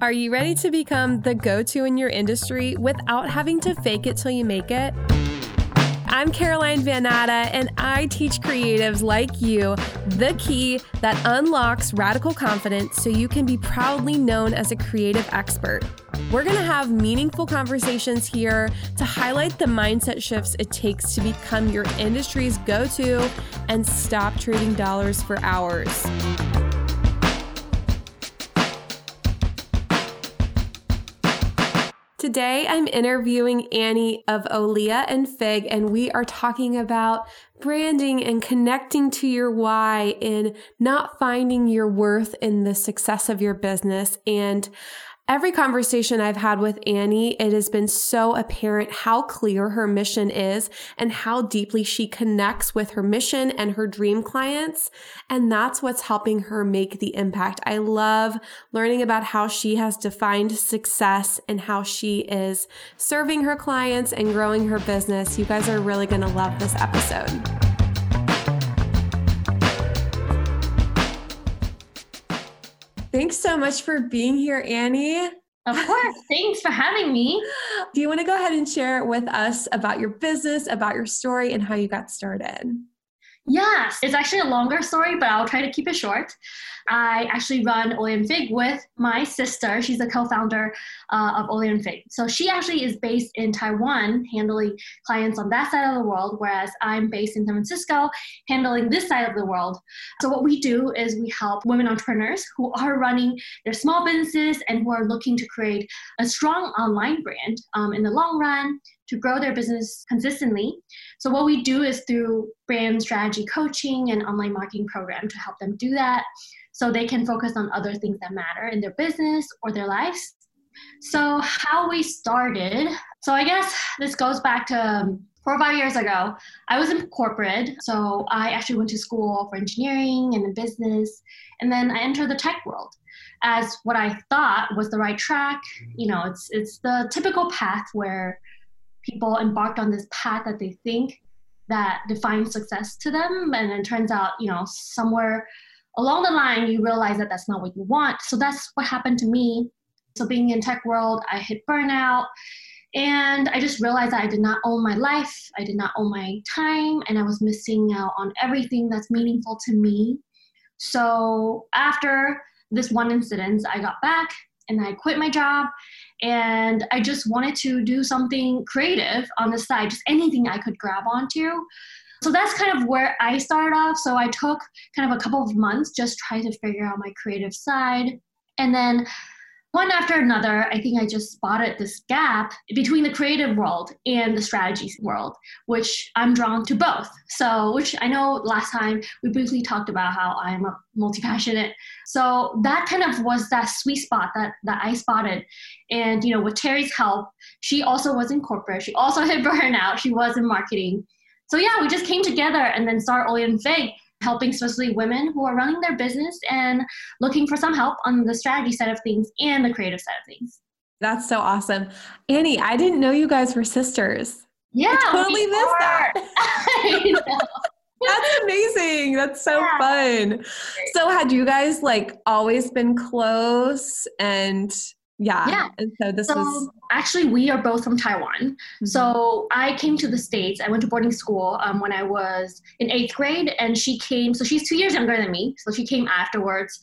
Are you ready to become the go to in your industry without having to fake it till you make it? I'm Caroline Van Natta, and I teach creatives like you the key that unlocks radical confidence so you can be proudly known as a creative expert. We're going to have meaningful conversations here to highlight the mindset shifts it takes to become your industry's go to and stop trading dollars for hours. Today, I'm interviewing Annie of Olea and Fig, and we are talking about branding and connecting to your why and not finding your worth in the success of your business. And Every conversation I've had with Annie, it has been so apparent how clear her mission is and how deeply she connects with her mission and her dream clients. And that's what's helping her make the impact. I love learning about how she has defined success and how she is serving her clients and growing her business. You guys are really going to love this episode. Thanks so much for being here, Annie. Of course. Thanks for having me. Do you want to go ahead and share with us about your business, about your story, and how you got started? Yes, it's actually a longer story, but I'll try to keep it short. I actually run Olea and Fig with my sister. She's the co-founder uh, of Olea and Fig. So she actually is based in Taiwan, handling clients on that side of the world, whereas I'm based in San Francisco, handling this side of the world. So what we do is we help women entrepreneurs who are running their small businesses and who are looking to create a strong online brand um, in the long run to grow their business consistently. So what we do is through brand strategy coaching and online marketing program to help them do that so they can focus on other things that matter in their business or their lives. So, how we started. So, I guess this goes back to um, four or five years ago. I was in corporate. So, I actually went to school for engineering and business. And then I entered the tech world as what I thought was the right track. You know, it's, it's the typical path where people embarked on this path that they think that defines success to them. And it turns out, you know, somewhere along the line you realize that that's not what you want. So that's what happened to me. So being in tech world i hit burnout. And i just realized that i did not own my life. I did not own my time. And i was missing out on everything that's meaningful to me. So after this one incident i got back and i quit my job. And i just wanted to do something creative on the side just anything i could grab onto so that's kind of where I started off. So I took kind of a couple of months just trying to figure out my creative side. And then one after another, I think I just spotted this gap between the creative world and the strategy world, which I'm drawn to both. So, which I know last time we briefly talked about how I'm a multi passionate. So that kind of was that sweet spot that that I spotted. And you know, with Terry's help, she also was in corporate. She also hit burnout. She was in marketing. So yeah, we just came together and then start Olea and Fig, helping especially women who are running their business and looking for some help on the strategy side of things and the creative side of things. That's so awesome. Annie, I didn't know you guys were sisters. Yeah. I totally missed that. That's amazing. That's so yeah. fun. So had you guys like always been close and yeah. Yeah. And so this so was actually we are both from Taiwan. Mm-hmm. So I came to the States. I went to boarding school um, when I was in eighth grade, and she came. So she's two years younger than me. So she came afterwards.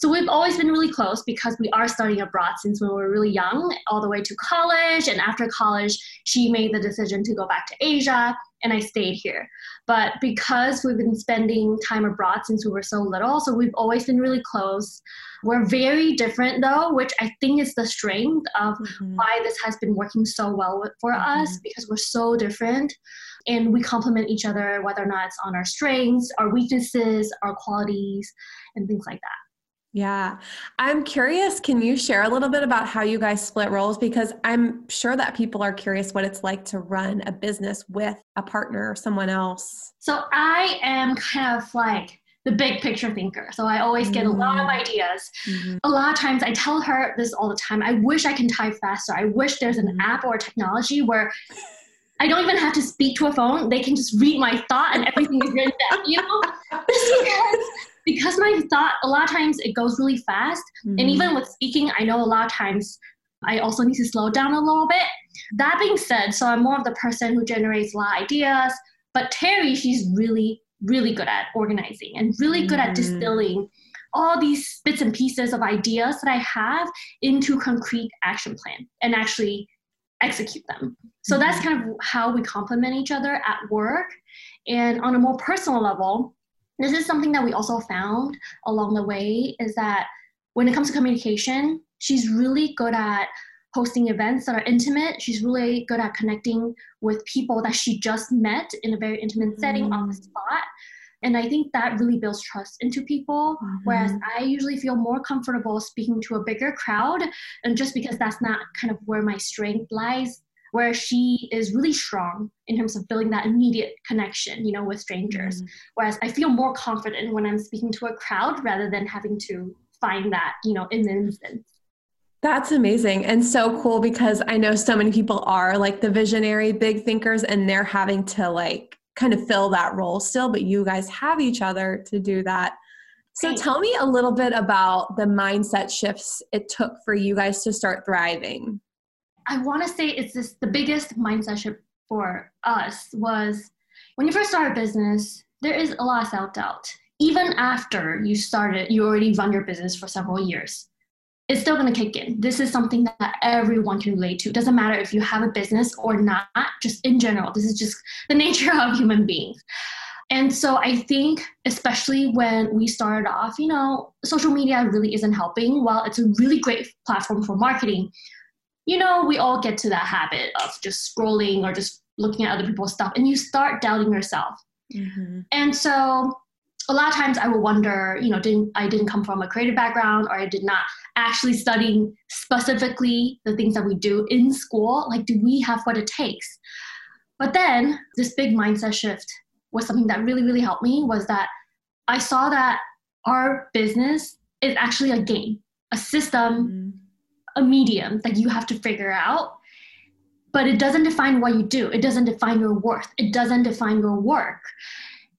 So we've always been really close because we are studying abroad since when we were really young, all the way to college. And after college, she made the decision to go back to Asia, and I stayed here. But because we've been spending time abroad since we were so little, so we've always been really close. We're very different though, which I think is the strength of mm-hmm. why this has been working so well for mm-hmm. us because we're so different and we complement each other, whether or not it's on our strengths, our weaknesses, our qualities, and things like that. Yeah. I'm curious, can you share a little bit about how you guys split roles? Because I'm sure that people are curious what it's like to run a business with a partner or someone else. So I am kind of like the big picture thinker. So I always get a lot of mm. ideas. Mm-hmm. A lot of times I tell her this all the time. I wish I can type faster. I wish there's an mm-hmm. app or technology where I don't even have to speak to a phone. They can just read my thought and everything is written down, you know? because, because my thought a lot of times it goes really fast mm-hmm. and even with speaking i know a lot of times i also need to slow down a little bit that being said so i'm more of the person who generates a lot of ideas but terry she's really really good at organizing and really good mm-hmm. at distilling all these bits and pieces of ideas that i have into concrete action plan and actually execute them so mm-hmm. that's kind of how we complement each other at work and on a more personal level this is something that we also found along the way is that when it comes to communication, she's really good at hosting events that are intimate. She's really good at connecting with people that she just met in a very intimate mm-hmm. setting on the mm. spot. And I think that really builds trust into people. Mm-hmm. Whereas I usually feel more comfortable speaking to a bigger crowd, and just because that's not kind of where my strength lies, where she is really strong in terms of building that immediate connection, you know, with strangers. Mm. Whereas I feel more confident when I'm speaking to a crowd rather than having to find that, you know, in the instance. That's amazing and so cool because I know so many people are like the visionary big thinkers and they're having to like kind of fill that role still, but you guys have each other to do that. So tell me a little bit about the mindset shifts it took for you guys to start thriving. I want to say it's this the biggest mindset shift for us was when you first start a business, there is a lot of self doubt. Even after you started, you already run your business for several years. It's still to kick in. This is something that everyone can relate to. It doesn't matter if you have a business or not, just in general. This is just the nature of human beings. And so I think, especially when we started off, you know, social media really isn't helping. While it's a really great platform for marketing, you know, we all get to that habit of just scrolling or just looking at other people's stuff and you start doubting yourself. Mm-hmm. And so a lot of times I will wonder, you know, didn't I didn't come from a creative background or I did not actually studying specifically the things that we do in school. Like, do we have what it takes? But then this big mindset shift was something that really, really helped me was that I saw that our business is actually a game, a system mm-hmm a medium that you have to figure out but it doesn't define what you do. It doesn't define your worth. It doesn't define your work.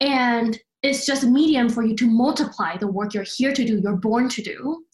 And it's just a medium for you to multiply the work you're here to do you're born to do.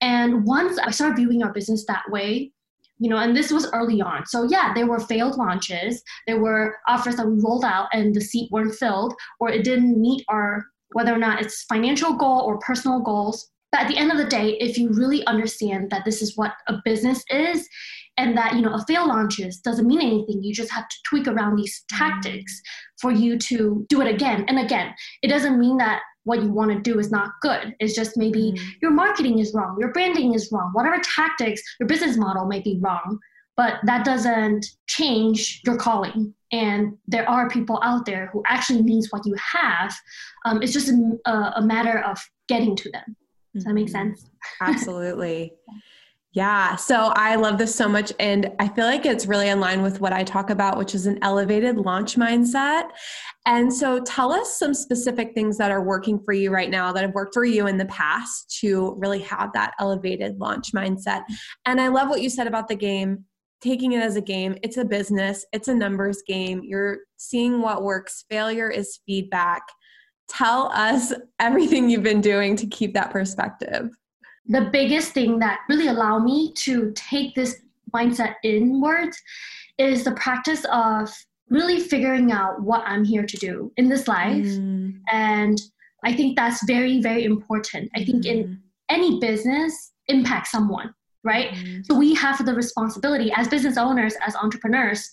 And once i started viewing our business that way you know and this was early on. So yeah there were failed launches. There were offers that we rolled out and the seat weren't filled or it didn't meet our whether or not it's financial goal or personal goals but at the end of the day, if you really understand that this is what a business is and that, you know, a fail launches doesn't mean anything, you just have to tweak around these tactics for you to do it again and again. It doesn't mean that what you want to do is not good. It's just maybe mm. your marketing is wrong, your branding is wrong, whatever tactics, your business model may be wrong, but that doesn't change your calling. And there are people out there who actually needs what you have. Um, it's just a, a matter of getting to them. Does that make mm-hmm. sense? Absolutely. Yeah. So I love this so much. And I feel like it's really in line with what I talk about, which is an elevated launch mindset. And so tell us some specific things that are working for you right now that have worked for you in the past to really have that elevated launch mindset. And I love what you said about the game, taking it as a game. It's a business, it's a numbers game. You're seeing what works. Failure is feedback tell us everything you've been doing to keep that perspective. The biggest thing that really allowed me to take this mindset inwards is the practice of really figuring out what I'm here to do in this life. Mm. And I think that's very, very important. I think mm. in any business, impact someone, right? Mm. So we have the responsibility as business owners, as entrepreneurs,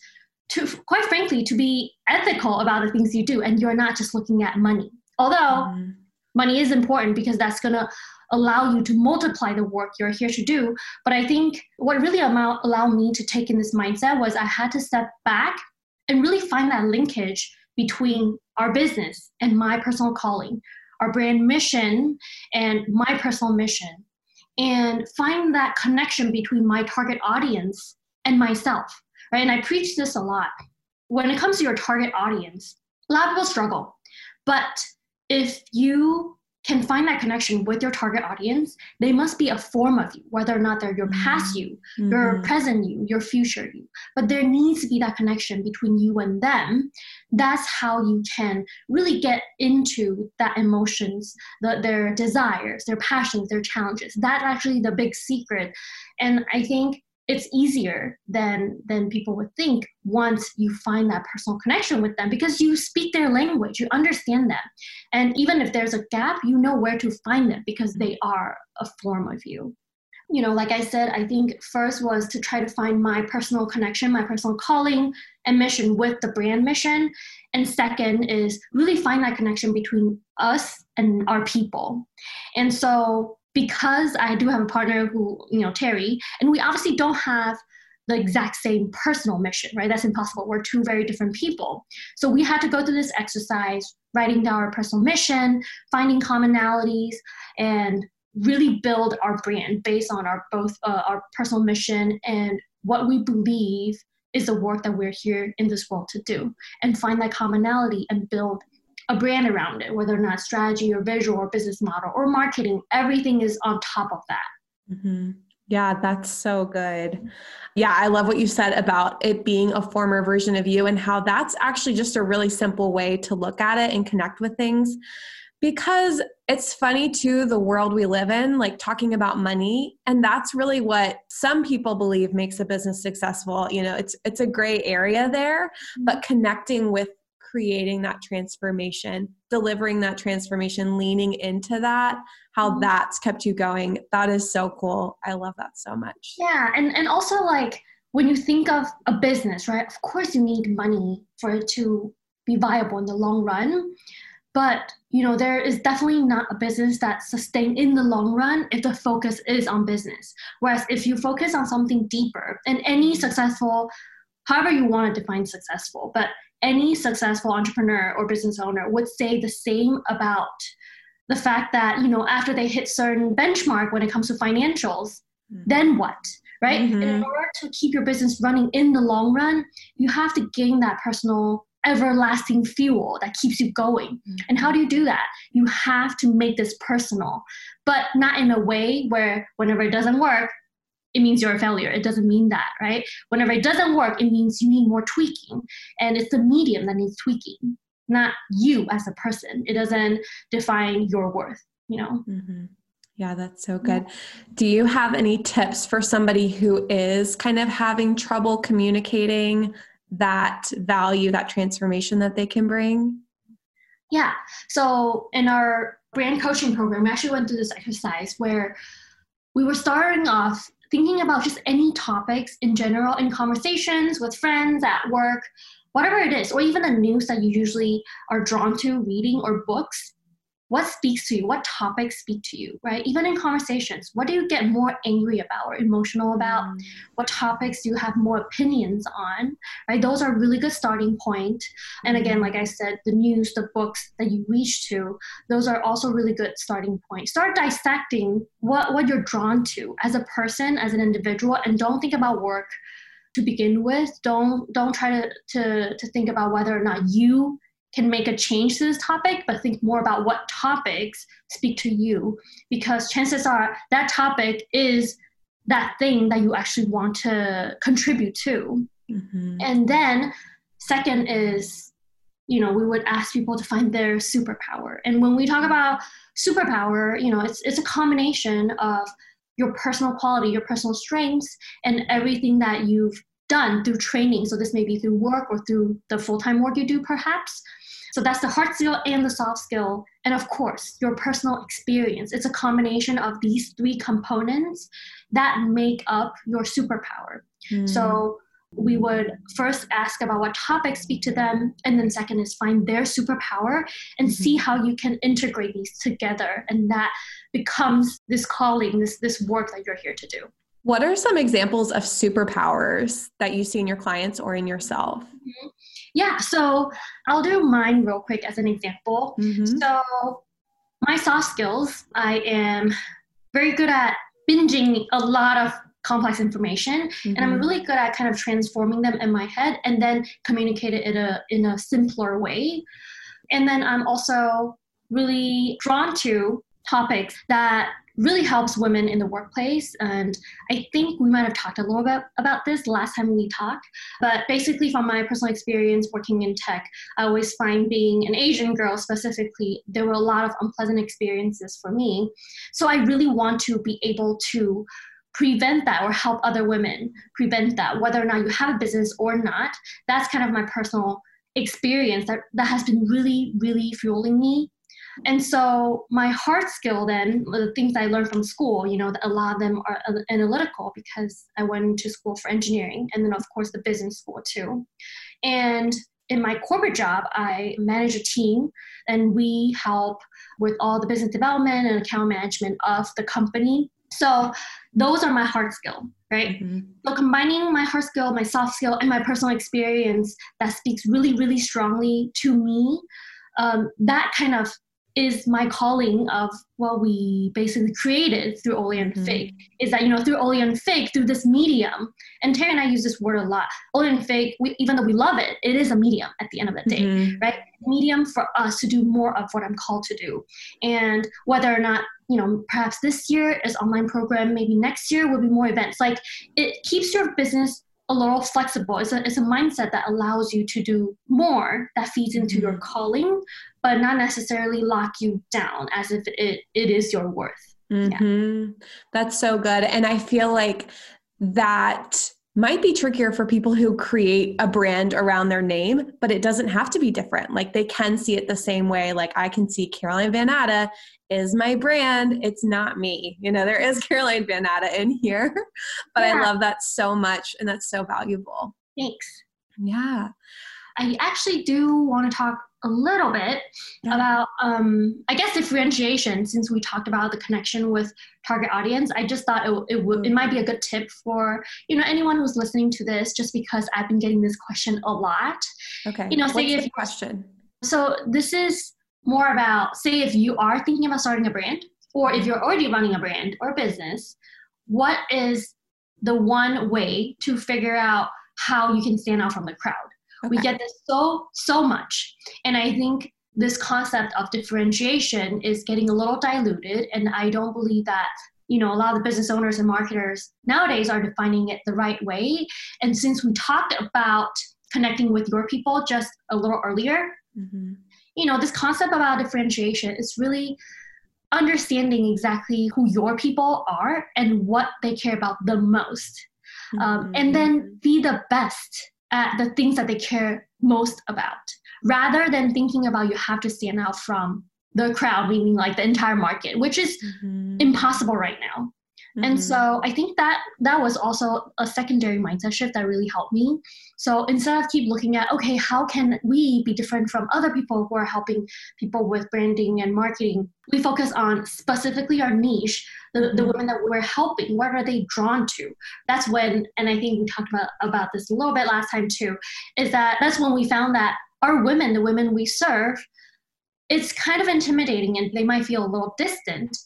to quite frankly, to be ethical about the things you do. And you're not just looking at money. Although mm. money is important because that's going to allow you to multiply the work you're here to do. But I think what really allowed me to take in this mindset was I had to step back and really find that linkage between our business and my personal calling, our brand mission and my personal mission, and find that connection between my target audience and myself. Right? And I preach this a lot. When it comes to your target audience, a lot of people struggle. But if you can find that connection with your target audience, they must be a form of you, whether or not they're your past you, mm-hmm. your present you, your future you. But there needs to be that connection between you and them. That's how you can really get into that emotions, the, their desires, their passions, their challenges. That's actually the big secret. And I think it's easier than than people would think once you find that personal connection with them because you speak their language you understand them. And even if there's a gap you know where to find them because they are a form of you. You know like i said i think first was to try to find my personal connection my personal calling and mission with the brand mission. And second is really find that connection between us and our people. And so because I do have a partner who, you know, Terry, and we obviously don't have the exact same personal mission, right? That's impossible. We're two very different people. So we had to go through this exercise, writing down our personal mission, finding commonalities, and really build our brand based on our both uh, our personal mission and what we believe is the work that we're here in this world to do, and find that commonality and build a brand around it, whether or not strategy or visual or business model or marketing, everything is on top of that. Mm-hmm. Yeah, that's so good. Yeah, I love what you said about it being a former version of you and how that's actually just a really simple way to look at it and connect with things. Because it's funny too, the world we live in, like talking about money, and that's really what some people believe makes a business successful. You know, it's it's a gray area there, but connecting with creating that transformation, delivering that transformation, leaning into that, how mm-hmm. that's kept you going. That is so cool. I love that so much. Yeah. And, and also, like, when you think of a business, right, of course you need money for it to be viable in the long run. But you know, there is definitely not a business that sustain in the long run if the focus is on business. Whereas if you focus on something deeper, and any successful, however you want to define successful, but any successful entrepreneur or business owner would say the same about the fact that you know after they hit certain benchmark when it comes to financials mm-hmm. then what right mm-hmm. in order to keep your business running in the long run you have to gain that personal everlasting fuel that keeps you going mm-hmm. and how do you do that you have to make this personal but not in a way where whenever it doesn't work it means you're a failure. It doesn't mean that, right? Whenever it doesn't work, it means you need more tweaking. And it's the medium that needs tweaking, not you as a person. It doesn't define your worth, you know? Mm-hmm. Yeah, that's so good. Do you have any tips for somebody who is kind of having trouble communicating that value, that transformation that they can bring? Yeah. So in our brand coaching program, we actually went through this exercise where we were starting off thinking about just any topics in general in conversations with friends at work, whatever it is, or even the news that you usually are drawn to reading or books, what speaks to you what topics speak to you right? Even in conversations what do you get more angry about or emotional about? Mm. what topics do you have more opinions on right? Those are really good starting point. And again mm. like i said the news the books that you reach to those are also really good starting point. Start dissecting what what you're drawn to as a person as an individual and don't think about work to begin with. Don't don't try to to, to think about whether or not you can make a change to this topic, but think more about what topics speak to you because chances are that topic is that thing that you actually want to contribute to. Mm-hmm. And then, second is, you know, we would ask people to find their superpower. And when we talk about superpower, you know, it's, it's a combination of your personal quality, your personal strengths, and everything that you've done through training. So this may be through work or through the full-time work you do perhaps. So that's the hard skill and the soft skill. And of course, your personal experience. It's a combination of these three components that make up your superpower. Mm. So we would first ask about what topics speak to them, and then second is find their superpower and mm-hmm. see how you can integrate these together. And that becomes this calling, this this work that you're here to do. What are some examples of superpowers that you see in your clients or in yourself? Mm-hmm. Yeah, so I'll do mine real quick as an example. Mm-hmm. So, my soft skills, I am very good at binging a lot of complex information mm-hmm. and i'm mm-hmm. really good at kind of transforming them in my head and then communicate it in a in a simpler way and then i'm also really drawn to topics that really helps women in the workplace. And I think we might have talked a little bit about this last time we talked. But basically, from my personal experience working in tech, I always find being an Asian girl specifically, there were a lot of unpleasant experiences for me. So I really want to be able to prevent that or help other women prevent that, whether or not you have a business or not. That's kind of my personal experience that, that has been really, really fueling me and so my hard skill then, the things I learned from school, you know, a lot of them are analytical because I went to school for engineering and then of course the business school too. And in my corporate job, I manage a team and we help with all the business development and account management of the company. So those are my hard skill, right? Mm-hmm. So combining my hard skill, my soft skill, and my personal experience that speaks really, really strongly to me, um, that kind of is my calling of what we basically created through Olea and mm-hmm. Fig is that you know through Olea and Fig through this medium and Terry and I use this word a lot Olea and Fig we, even though we love it it is a medium at the end of the day mm-hmm. right medium for us to do more of what I'm called to do and whether or not you know perhaps this year is online program maybe next year will be more events like it keeps your business a little flexible. It's a, it's a mindset that allows you to do more that feeds into mm-hmm. your calling, but not necessarily lock you down as if it, it is your worth. Mm-hmm. Yeah. That's so good. And I feel like that might be trickier for people who create a brand around their name, but it doesn't have to be different. Like they can see it the same way. Like I can see Caroline Van Natta is my brand. It's not me. You know, there is Caroline Van Natta in here, but yeah. I love that so much and that's so valuable. Thanks. Yeah. I actually do want to talk a little bit yeah. about, um, I guess, differentiation. Since we talked about the connection with target audience, I just thought it, it would it might be a good tip for you know anyone who's listening to this, just because I've been getting this question a lot. Okay. You know, say What's if the question. So this is more about say if you are thinking about starting a brand, or if you're already running a brand or business, what is the one way to figure out how you can stand out from the crowd? Okay. We get this so, so much. And I think this concept of differentiation is getting a little diluted. And I don't believe that, you know, a lot of the business owners and marketers nowadays are defining it the right way. And since we talked about connecting with your people just a little earlier, mm-hmm. you know, this concept about differentiation is really understanding exactly who your people are and what they care about the most. Mm-hmm. Um, and then be the best at the things that they care most about rather than thinking about you have to stand out from the crowd meaning like the entire market which is mm-hmm. impossible right now Mm-hmm. And so I think that that was also a secondary mindset shift that really helped me. So instead of keep looking at, okay, how can we be different from other people who are helping people with branding and marketing, we focus on specifically our niche, the, the mm-hmm. women that we're helping, what are they drawn to? That's when, and I think we talked about, about this a little bit last time too, is that that's when we found that our women, the women we serve, it's kind of intimidating and they might feel a little distant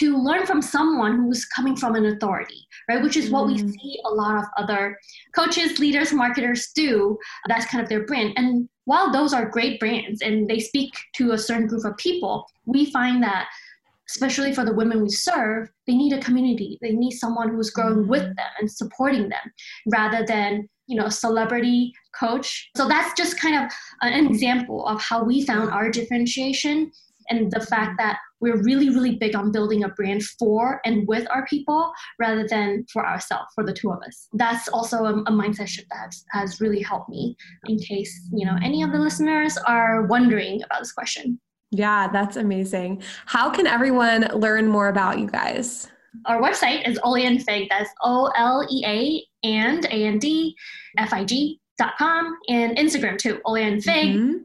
to learn from someone who's coming from an authority, right? Which is what mm. we see a lot of other coaches, leaders, marketers do. That's kind of their brand. And while those are great brands and they speak to a certain group of people, we find that especially for the women we serve, they need a community. They need someone who's growing with mm. them and supporting them rather than you know, a celebrity coach. So that's just kind of an example of how we found our differentiation and the fact that we're really, really big on building a brand for and with our people rather than for ourselves, for the two of us. That's also a, a mindset shift that has, has really helped me in case, you know, any of the listeners are wondering about this question. Yeah, that's amazing. How can everyone learn more about you guys? Our website is Olea Fig. That's O L E A and A N D F I G dot com and Instagram too, Olea Fig. Mm-hmm.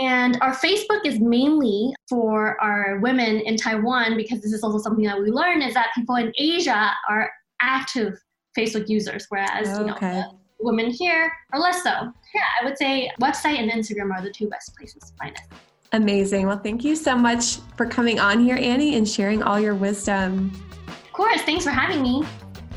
And our Facebook is mainly for our women in Taiwan because this is also something that we learn is that people in Asia are active Facebook users, whereas okay. you know women here are less so. Yeah, I would say website and Instagram are the two best places to find us. Amazing. Well, thank you so much for coming on here, Annie, and sharing all your wisdom. Of course. Thanks for having me.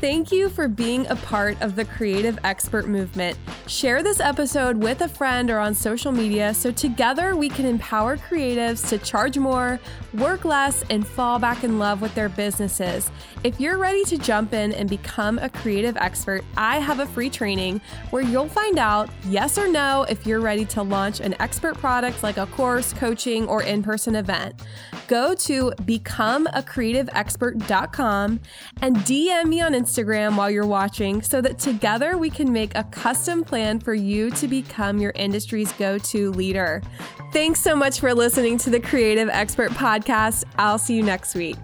Thank you for being a part of the creative expert movement. Share this episode with a friend or on social media so together we can empower creatives to charge more, work less, and fall back in love with their businesses. If you're ready to jump in and become a creative expert, I have a free training where you'll find out yes or no if you're ready to launch an expert product like a course, coaching, or in person event. Go to becomeacreativeexpert.com and DM me on Instagram while you're watching so that together we can make a custom plan for you to become your industry's go to leader. Thanks so much for listening to the Creative Expert Podcast. I'll see you next week.